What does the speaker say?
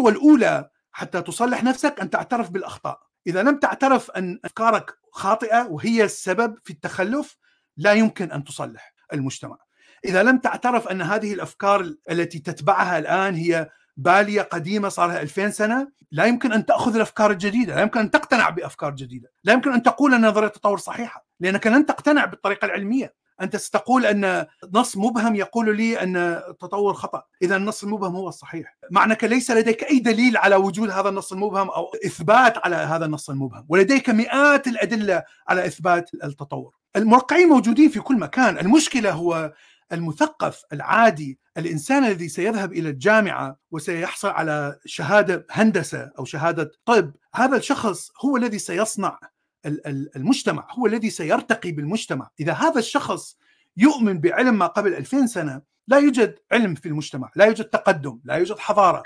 الخطوة الأولى حتى تصلح نفسك أن تعترف بالأخطاء. إذا لم تعترف أن أفكارك خاطئة وهي السبب في التخلف لا يمكن أن تصلح المجتمع. إذا لم تعترف أن هذه الأفكار التي تتبعها الآن هي بالية قديمة صار لها 2000 سنة لا يمكن أن تأخذ الأفكار الجديدة، لا يمكن أن تقتنع بأفكار جديدة، لا يمكن أن تقول أن نظرية التطور صحيحة، لأنك لن تقتنع بالطريقة العلمية، أنت ستقول أن نص مبهم يقول لي أن التطور خطأ، إذا النص المبهم هو الصحيح، مع انك ليس لديك أي دليل على وجود هذا النص المبهم أو إثبات على هذا النص المبهم، ولديك مئات الأدلة على إثبات التطور. المرقعين موجودين في كل مكان، المشكلة هو المثقف العادي الإنسان الذي سيذهب إلى الجامعة وسيحصل على شهادة هندسة أو شهادة طب. هذا الشخص هو الذي سيصنع المجتمع هو الذي سيرتقي بالمجتمع. إذا هذا الشخص يؤمن بعلم ما قبل 2000 سنة لا يوجد علم في المجتمع لا يوجد تقدم لا يوجد حضارة.